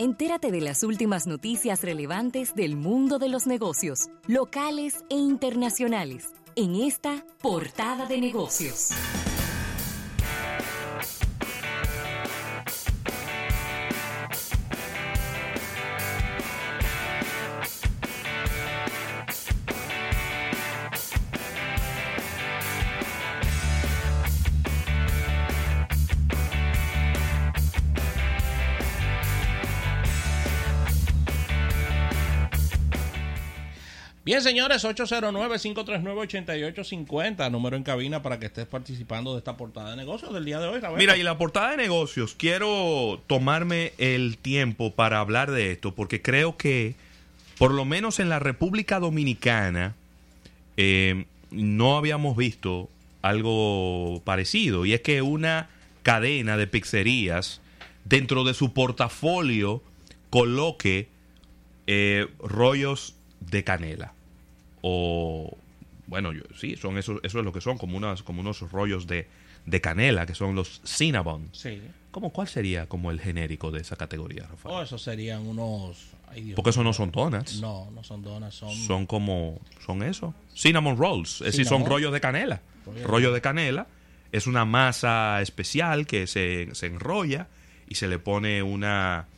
Entérate de las últimas noticias relevantes del mundo de los negocios, locales e internacionales, en esta portada de negocios. Bien, señores, 809-539-8850, número en cabina para que estés participando de esta portada de negocios del día de hoy. Mira, y la portada de negocios, quiero tomarme el tiempo para hablar de esto, porque creo que, por lo menos en la República Dominicana, eh, no habíamos visto algo parecido, y es que una cadena de pizzerías dentro de su portafolio coloque eh, rollos de canela o bueno, yo, sí, son eso, eso es lo que son, como, unas, como unos rollos de, de canela, que son los Cinnabon. Sí. ¿Cómo, ¿Cuál sería como el genérico de esa categoría, Rafael? Oh, esos serían unos... Porque eso no son donuts. No, no son donuts, son... Son como... Son eso. Cinnamon rolls. Es decir, son rollos de canela. Rollo de canela. Es una masa especial que se, se enrolla y se le pone una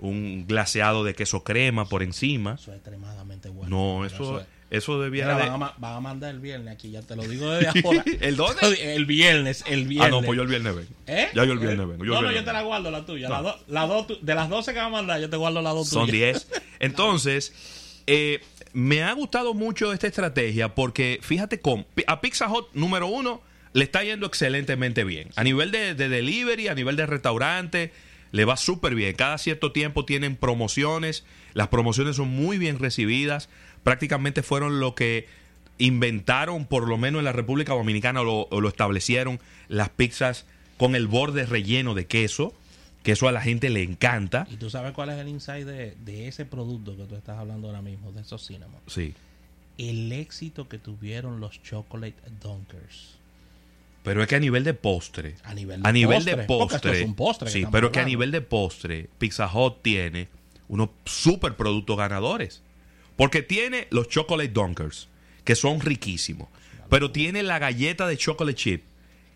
un glaseado de queso crema por encima. Eso es extremadamente bueno. No, eso, eso, debiera de... van, a, mandar el viernes aquí, ya te lo digo desde ahora. ¿El dónde? El viernes, el viernes. Ah, no, pues yo el viernes vengo. ¿Eh? Ya yo el viernes vengo. no, no, yo te la guardo, la tuya. La do, de las 12 que va a mandar, yo te guardo las dos Son 10. Entonces, eh, me ha gustado mucho esta estrategia porque, fíjate, con, a Pizza Hut, número uno, le está yendo excelentemente bien. A nivel de, de delivery, a nivel de restaurante le va súper bien. Cada cierto tiempo tienen promociones, las promociones son muy bien recibidas, prácticamente fueron lo que inventaron, por lo menos en la República Dominicana, o lo, establecieron, las pizzas con el borde relleno de queso, que eso a la gente le encanta. ¿Y tú sabes cuál es el insight de, de ese producto que tú estás hablando ahora mismo, de esos cinnamon? Sí. El éxito que tuvieron los chocolate dunkers. Pero es que a nivel de postre. A nivel de, a nivel postre, de postre. Es un postre sí, pero es que a nivel de postre, Pizza Hut tiene unos super productos ganadores. Porque tiene los chocolate dunkers, que son riquísimos. Pero tiene la galleta de chocolate chip,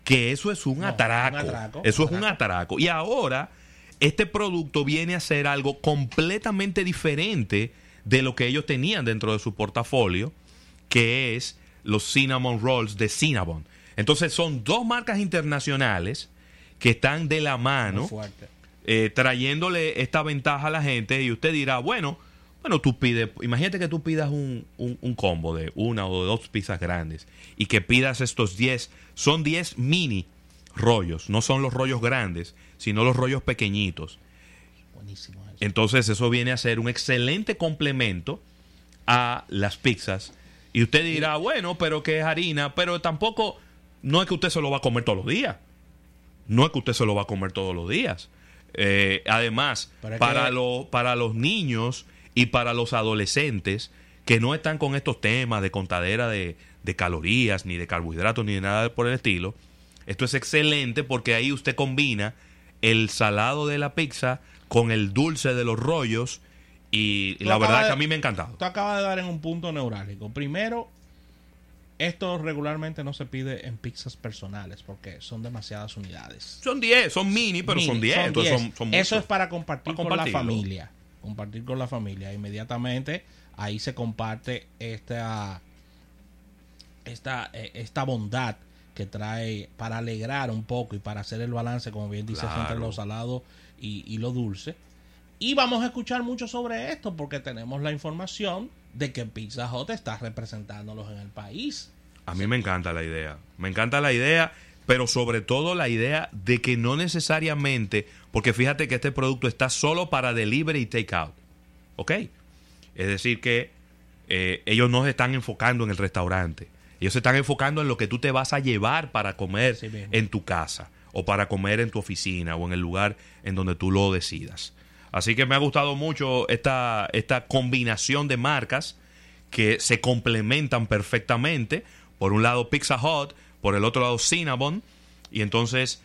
que eso es un, atraco. Eso es un atraco. Y ahora, este producto viene a ser algo completamente diferente de lo que ellos tenían dentro de su portafolio, que es los cinnamon rolls de Cinnabon. Entonces son dos marcas internacionales que están de la mano eh, trayéndole esta ventaja a la gente y usted dirá, bueno, bueno, tú pides, imagínate que tú pidas un, combo de una o dos pizzas grandes y que pidas estos 10, son 10 mini rollos, no son los rollos grandes, sino los rollos pequeñitos. Buenísimo Entonces eso viene a ser un excelente complemento a las pizzas. Y usted dirá, bueno, pero que es harina, pero tampoco no es que usted se lo va a comer todos los días. No es que usted se lo va a comer todos los días. Eh, además, para, para los niños y para los adolescentes que no están con estos temas de contadera de, de calorías, ni de carbohidratos, ni de nada por el estilo, esto es excelente porque ahí usted combina el salado de la pizza con el dulce de los rollos y, la verdad que a mí me ha encantado. Tú acabas de dar en un punto neurálgico. Primero, esto regularmente no se pide en pizzas personales porque son demasiadas unidades. Son 10, son mini, pero son 10. Eso es para compartir con la familia. Compartir con la familia. Inmediatamente ahí se comparte esta, esta, eh, esta bondad que trae para alegrar un poco y para hacer el balance, como bien dice, entre lo salado y, y lo dulce. Y vamos a escuchar mucho sobre esto porque tenemos la información de que Pizza Hut está representándolos en el país. A mí me encanta la idea. Me encanta la idea, pero sobre todo la idea de que no necesariamente, porque fíjate que este producto está solo para delivery y takeout. ¿Ok? Es decir, que eh, ellos no se están enfocando en el restaurante. Ellos se están enfocando en lo que tú te vas a llevar para comer en tu casa o para comer en tu oficina o en el lugar en donde tú lo decidas. Así que me ha gustado mucho esta, esta combinación de marcas que se complementan perfectamente. Por un lado Pizza Hut, por el otro lado Cinnabon. Y entonces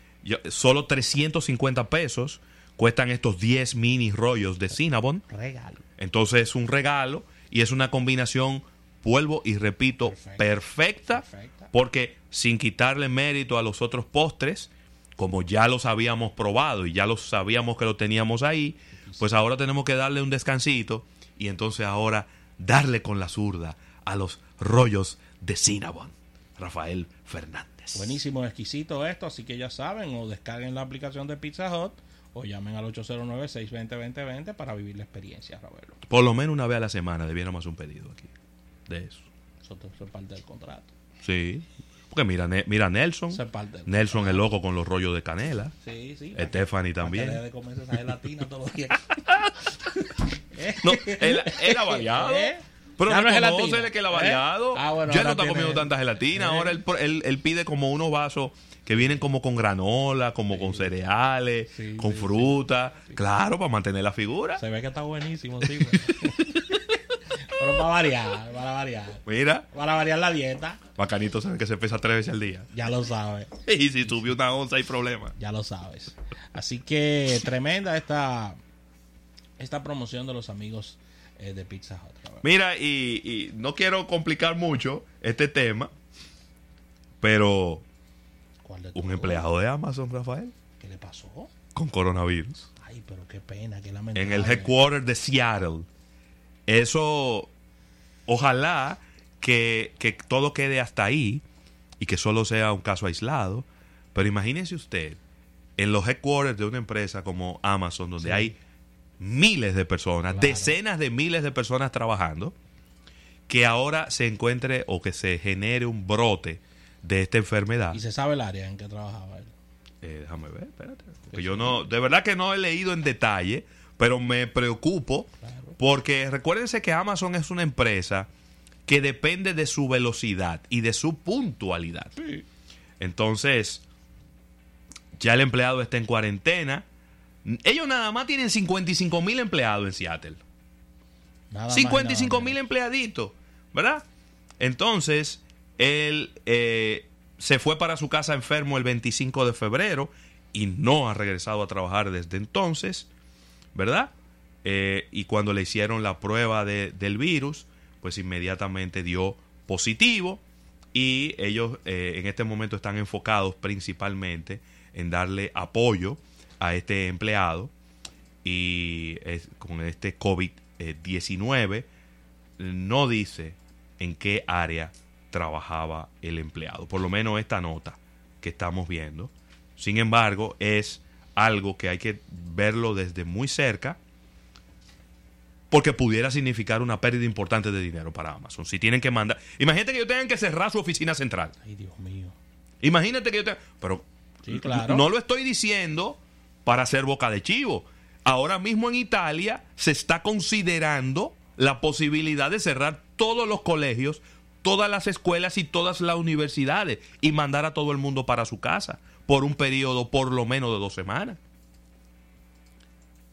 solo 350 pesos cuestan estos 10 mini rollos de Cinnabon. Regalo. Entonces es un regalo y es una combinación, vuelvo y repito, perfecta, Perfecta. porque sin quitarle mérito a los otros postres, como ya los habíamos probado y ya los sabíamos que lo teníamos ahí, pues ahora tenemos que darle un descansito y entonces ahora darle con la zurda a los rollos de Cinnabon. Rafael Fernández. Buenísimo, exquisito esto, así que ya saben, o descarguen la aplicación de Pizza Hut o llamen al 809-620-2020 para vivir la experiencia, Ravelo. Por lo menos una vez a la semana debiéramos hacer un pedido aquí de eso. Eso, es parte del contrato. Sí. Porque mira, Ne- mira Nelson. Eso es parte del Nelson es loco con los rollos de canela. Sí, sí. Stephanie para que- también. para que de comerse esa gelatina todos los días. No, él, él ha variado. ¿Eh? Pero Ya no es gelatina. que él ha ¿Eh? variado. Ah, bueno, ya no está tiene- comiendo tanta gelatina. ¿Eh? Ahora él, él- él pide como unos vasos que vienen como con granola, como con cereales, Sí, con sí, fruta. Claro, para mantener la figura. Se ve que está buenísimo, sí. Pero, pero para variar, para variar. Mira, Para variar la dieta, Bacanito sabe que se pesa tres veces al día. ya lo sabes. Y si subió una onza hay problema. Ya lo sabes. Así que tremenda esta, esta promoción de los amigos eh, de Pizza Hut. Robert. Mira, y, y no quiero complicar mucho este tema, pero ¿Cuál de un empleado de Amazon, Rafael, ¿Qué le pasó? con coronavirus. Ay, pero qué pena, qué lamentable. en el headquarter de Seattle. Eso, ojalá que, que todo quede hasta ahí y que solo sea un caso aislado. Pero imagínese usted, en los headquarters de una empresa como Amazon, donde Sí. hay miles de personas, Claro. decenas de miles de personas trabajando, que ahora se encuentre o que se genere un brote de esta enfermedad. Y se sabe el área en que trabajaba él. Eh, déjame ver, espérate. Porque yo no, de verdad que no he leído en detalle, pero me preocupo Claro. porque recuérdense que Amazon es una empresa que depende de su velocidad y de su puntualidad. Entonces, ya el empleado está en cuarentena. Ellos nada más tienen 55 mil empleados en Seattle. Nada más y 55 nada mil empleaditos, ¿verdad? Entonces, él eh, se fue para su casa enfermo el 25 de febrero y no ha regresado a trabajar desde entonces, ¿verdad? Eh, y cuando le hicieron la prueba de- del virus, pues inmediatamente dio positivo y ellos eh, en este momento están enfocados principalmente en darle apoyo a este empleado y es- con este COVID-19 no dice en qué área trabajaba el empleado, por lo menos esta nota que estamos viendo. Sin embargo, es algo que hay que verlo desde muy cerca porque pudiera significar una pérdida importante de dinero para Amazon. Si tienen que mandar, imagínate que ellos tengan que cerrar su oficina central. Ay, Dios mío. Imagínate que yo te... Pero Sí, claro. no lo estoy diciendo para hacer boca de chivo. Ahora mismo en Italia se está considerando la posibilidad de cerrar todos los colegios, todas las escuelas y todas las universidades y mandar a todo el mundo para su casa por un periodo por lo menos de dos semanas.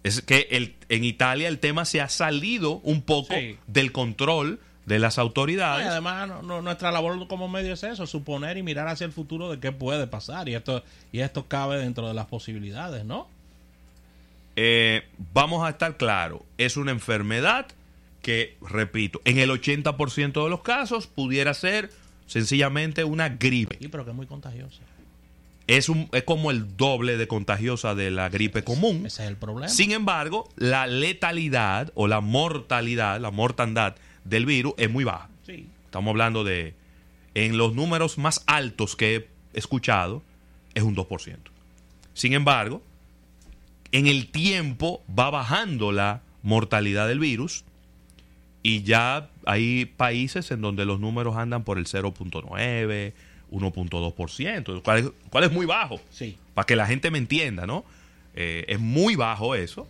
Es que el, en Italia el tema se ha salido un poco Sí. del control de las No, y autoridades. además, no- no- nuestra labor como medio es eso, suponer y mirar hacia el futuro de qué puede pasar. Y esto, y esto cabe dentro de las posibilidades, ¿no? Eh, vamos a estar claros, es una enfermedad que, repito, en el 80% de los casos pudiera ser sencillamente una gripe. Sí, pero que es muy contagiosa. Es, un, es como el doble de contagiosa de la gripe común. Ese es el problema. Sin embargo, la letalidad o la mortalidad, la mortandad del virus es muy baja. Sí. Estamos hablando de, en los números más altos que he escuchado, es un 2%. Sin embargo, en el tiempo va bajando la mortalidad del virus y ya hay países en donde los números andan por el 0.9, 1.2%, cual es, cual es muy bajo Sí. para que la gente me entienda, ¿no? Eh, es muy bajo eso,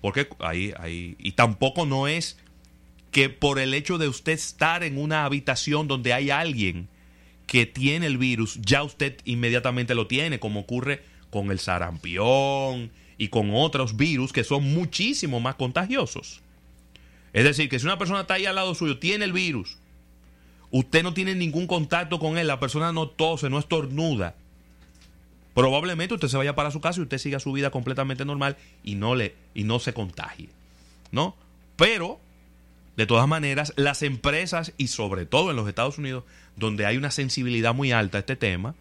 porque ahí, ahí, y tampoco no es que por el hecho de usted estar en una habitación donde hay alguien que tiene el virus, ya usted inmediatamente lo tiene, como ocurre con el sarampión y con otros virus que son muchísimo más contagiosos. Es decir, que si una persona está ahí al lado suyo, tiene el virus, usted no tiene ningún contacto con él, la persona no tose, no estornuda, probablemente usted se vaya para su casa y usted siga su vida completamente normal y no le y no se contagie, ¿no? Pero de todas maneras, las empresas y sobre todo en los Estados Unidos, donde hay una sensibilidad muy alta a este tema,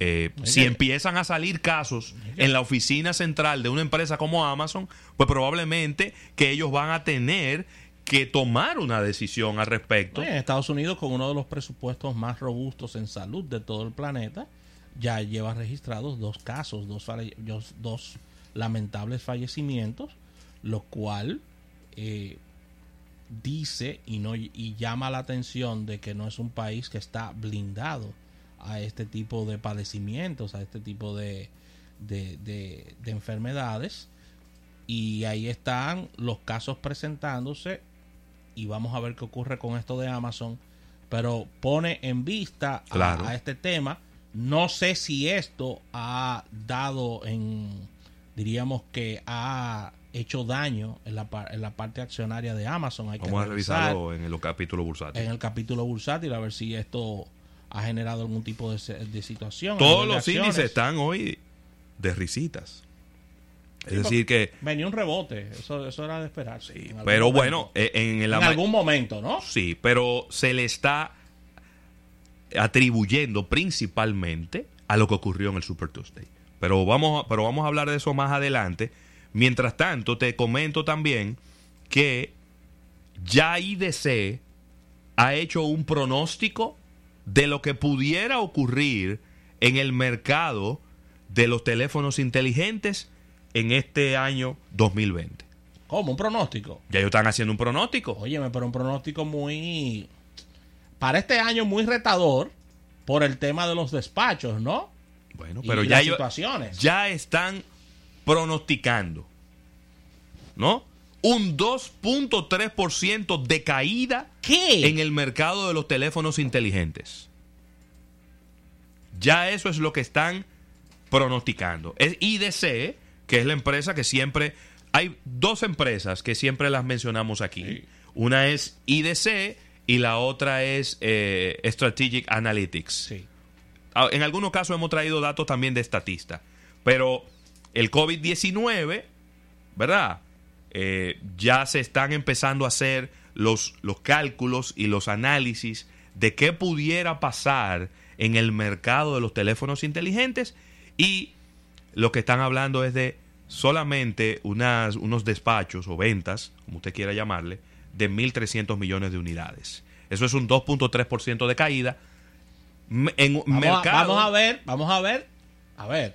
eh, si empiezan a salir casos en la oficina central de una empresa como Amazon, pues probablemente que ellos van a tener que tomar una decisión al respecto. En Estados Unidos, con uno de los presupuestos más robustos en salud de todo el planeta, ya lleva registrados dos casos, dos, dos lamentables fallecimientos, lo cual eh, dice y, no, y llama la atención de que no es un país que está blindado a este tipo de padecimientos, a este tipo de, de, enfermedades. Y ahí están los casos presentándose y vamos a ver qué ocurre con esto de Amazon. Pero pone en vista a, este tema. No sé si esto ha dado en, diríamos que ha hecho daño en la, en la parte accionaria de Amazon. Hay Vamos a revisarlo en el capítulo bursátil. En el capítulo bursátil a ver si esto ha generado algún tipo de, situación. Todos los índices están hoy de risitas. Es decir que... Venía un rebote, eso, eso era de esperar. Sí, pero bueno, eh, en, en algún momento, ¿no? Sí, pero se le está atribuyendo principalmente a lo que ocurrió en el Super Tuesday. Pero vamos, pero vamos a hablar de eso más adelante. Mientras tanto, te comento también que ya IDC ha hecho un pronóstico de lo que pudiera ocurrir en el mercado de los teléfonos inteligentes en este año 2020. ¿Cómo? ¿Un pronóstico? Ya ellos están haciendo un pronóstico. Óyeme, pero un pronóstico muy... Para este año muy retador por el tema de los despachos, ¿no? Bueno, pero ya, situaciones. ya están pronosticando, ¿no? un 2.3% de caída en el mercado de los teléfonos inteligentes. Ya eso es lo que están pronosticando. Es IDC, que es la empresa que siempre... Hay dos empresas que siempre las mencionamos aquí. Una es IDC y la otra es eh, Strategic Analytics. Ah, en algunos casos hemos traído datos también de estatista. Pero el COVID-19, ¿verdad? Eh, ya se están empezando a hacer los, los cálculos y los análisis de qué pudiera pasar en el mercado de los teléfonos inteligentes y lo que están hablando es de solamente unas, unos despachos o ventas, como usted quiera llamarle, de 1.300 millones de unidades. Eso es un 2.3% de caída. En mercado, vamos a ver, vamos a ver, a ver,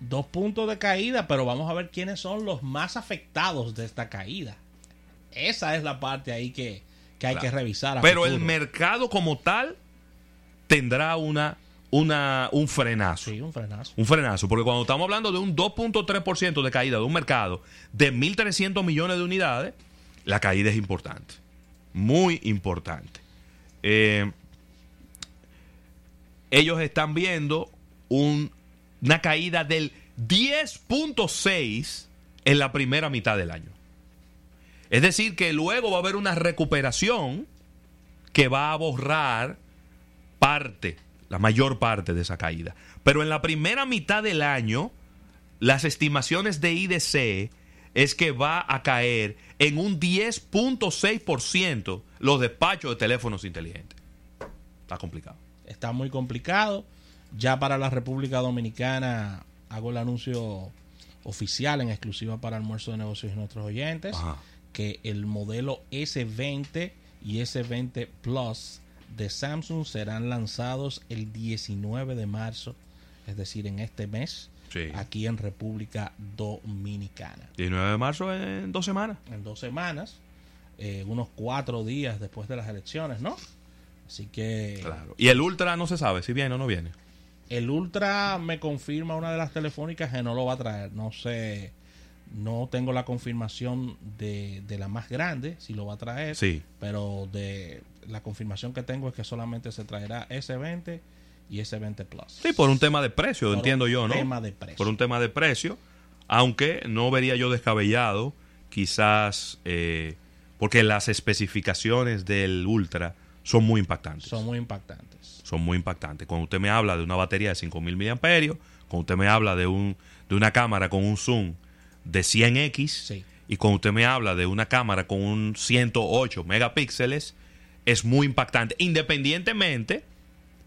dos puntos de caída, pero vamos a ver quiénes son los más afectados de esta caída. Esa es la parte ahí que, hay que revisar. pero el mercado como tal tendrá una, una, un frenazo. Sí, un frenazo. Un frenazo, porque cuando estamos hablando de un 2.3% de caída de un mercado de 1.300 millones de unidades, la caída es importante. Muy importante. Eh, ellos están viendo un una caída del 10.6 en la primera mitad del año. Es decir, que luego va a haber una recuperación que va a borrar parte, la mayor parte de esa caída. Pero en la primera mitad del año, las estimaciones de IDC es que va a caer en un 10.6% los despachos de teléfonos inteligentes. Está complicado. Está muy complicado. Ya para la República Dominicana hago el anuncio oficial en exclusiva para almuerzo de negocios y nuestros oyentes que el modelo S20 y S20 Plus de Samsung serán lanzados el 19 de marzo, es decir, en este mes, aquí en República Dominicana. 19 de marzo en dos semanas. En dos semanas, eh, unos cuatro días después de las elecciones, ¿no? Así que... Claro. Y el Ultra no se sabe si viene o no viene. El Ultra me confirma una de las telefónicas que no lo va a traer. No sé, no tengo la confirmación de, la más grande, si lo va a traer. Sí. Pero de la confirmación que tengo es que solamente se traerá S20 y S20 Plus. Sí, por un tema de precio, entiendo yo, ¿no? Tema de precio. Por un tema de precio. Aunque no vería yo descabellado, quizás, eh, porque las especificaciones del Ultra son muy impactantes. Son muy impactantes. Son muy impactantes. Cuando usted me habla de una batería de 5000 mAh, cuando usted me habla de un de una cámara con un zoom de 100x y cuando usted me habla de una cámara con un 108 megapíxeles, es muy impactante, independientemente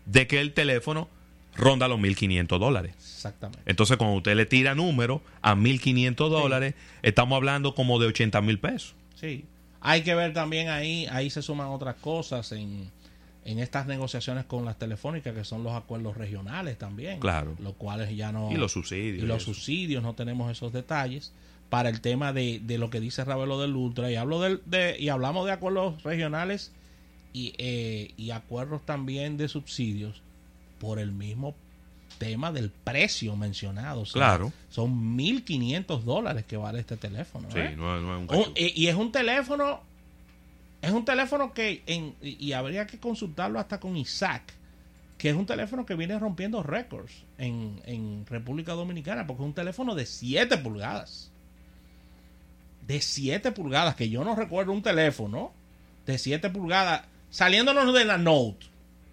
de que el teléfono ronda los 1.500 dólares. Exactamente. Entonces, cuando usted le tira número a 1.500 dólares, estamos hablando como de 80 mil pesos. Sí. Hay que ver también ahí, ahí se suman otras cosas en, en estas negociaciones con las telefónicas, que son los acuerdos regionales también. Claro. Los cuales ya no... Y los subsidios. Y los subsidios, no tenemos esos detalles. Para el tema de, de lo que dice Ravelo del Ultra, y, hablo del, de, y hablamos de acuerdos regionales y, eh, y acuerdos también de subsidios por el mismo tema del precio mencionado. claro. Son 1.500 dólares que vale este teléfono. Sí, ¿eh? no, es un y, es un teléfono, es un teléfono que, en, y habría que consultarlo hasta con Isaac, que es un teléfono que viene rompiendo récords en, en República Dominicana, porque es un teléfono de 7 pulgadas. De 7 pulgadas, que yo no recuerdo un teléfono de 7 pulgadas, saliéndonos de la Note,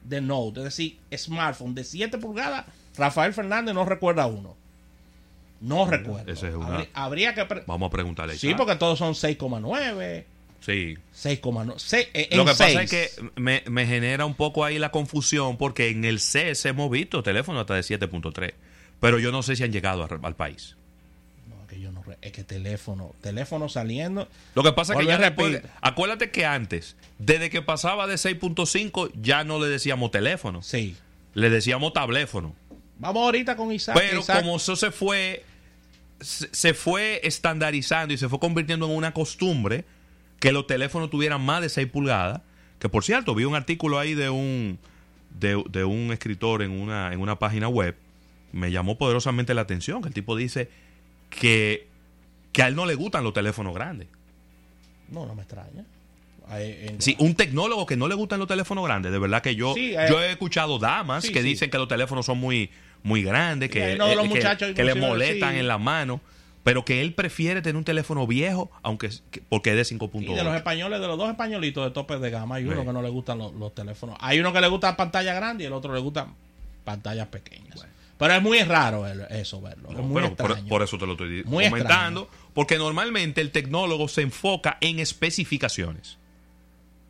de Note, es decir, smartphone de 7 pulgadas Rafael Fernández no recuerda uno. No recuerdo. habría, que. Vamos a preguntarle. Sí, porque todos son 6,9. Sí. 6,9. Eh, Lo que pasa es que me, genera un poco ahí la confusión porque en el CS hemos visto teléfonos hasta de 7.3. Pero yo no sé si han llegado al país. Que yo no. Es que teléfono, teléfono saliendo. Lo que pasa es que ya después, Acuérdate que antes, desde que pasaba de 6.5, ya no le decíamos teléfono. Sí. Le decíamos tabléfono. Vamos ahorita con Isaac. Pero como eso se fue, se fue estandarizando y se fue convirtiendo en una costumbre que los teléfonos tuvieran más de 6 pulgadas, que por cierto, vi un artículo ahí de un, de, un escritor en una, en una página web, me llamó poderosamente la atención, que el tipo dice que, que a él no le gustan los teléfonos grandes. No, no me extraña. Sí, un tecnólogo que no le gustan los teléfonos grandes. De verdad que yo, yo he escuchado damas que dicen que los teléfonos son muy, muy grandes, que, eh, que, le molestan en la mano. Pero que él prefiere tener un teléfono viejo, aunque porque es de 5.1. Y de los españoles, de los dos españolitos de tope de gama, hay uno que no le gustan los, teléfonos. Hay uno que le gusta pantalla grande y el otro le gusta pantallas pequeñas. Pero es muy raro eso verlo. por, eso te lo estoy comentando. Porque normalmente el tecnólogo se enfoca en especificaciones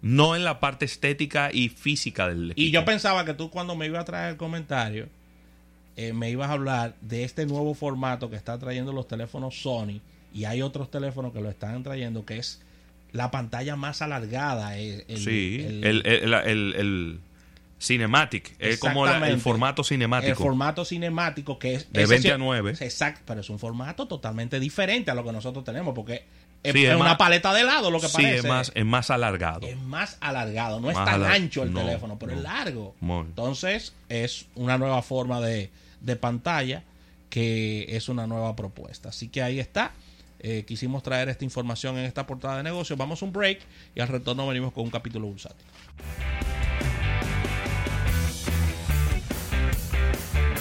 no en la parte estética y física del equipo. Y yo pensaba que tú cuando me ibas a traer el comentario, eh, me ibas a hablar de este nuevo formato que está trayendo los teléfonos Sony y hay otros teléfonos que lo están trayendo que es la pantalla más alargada. El, sí, el, el, Cinematic, es como el formato cinemático. El formato cinemático que es... De 20 a 9. Exacto, pero es un formato totalmente diferente a lo que nosotros tenemos porque es, una paleta de lado lo que sí, es más, es más alargado. Es más alargado. No es tan ancho el teléfono, pero es largo. Entonces, es una nueva forma de, pantalla que es una nueva propuesta. Así que ahí está. Eh, quisimos traer esta información en esta portada de negocios. Vamos a un break y al retorno venimos con un capítulo bursátil.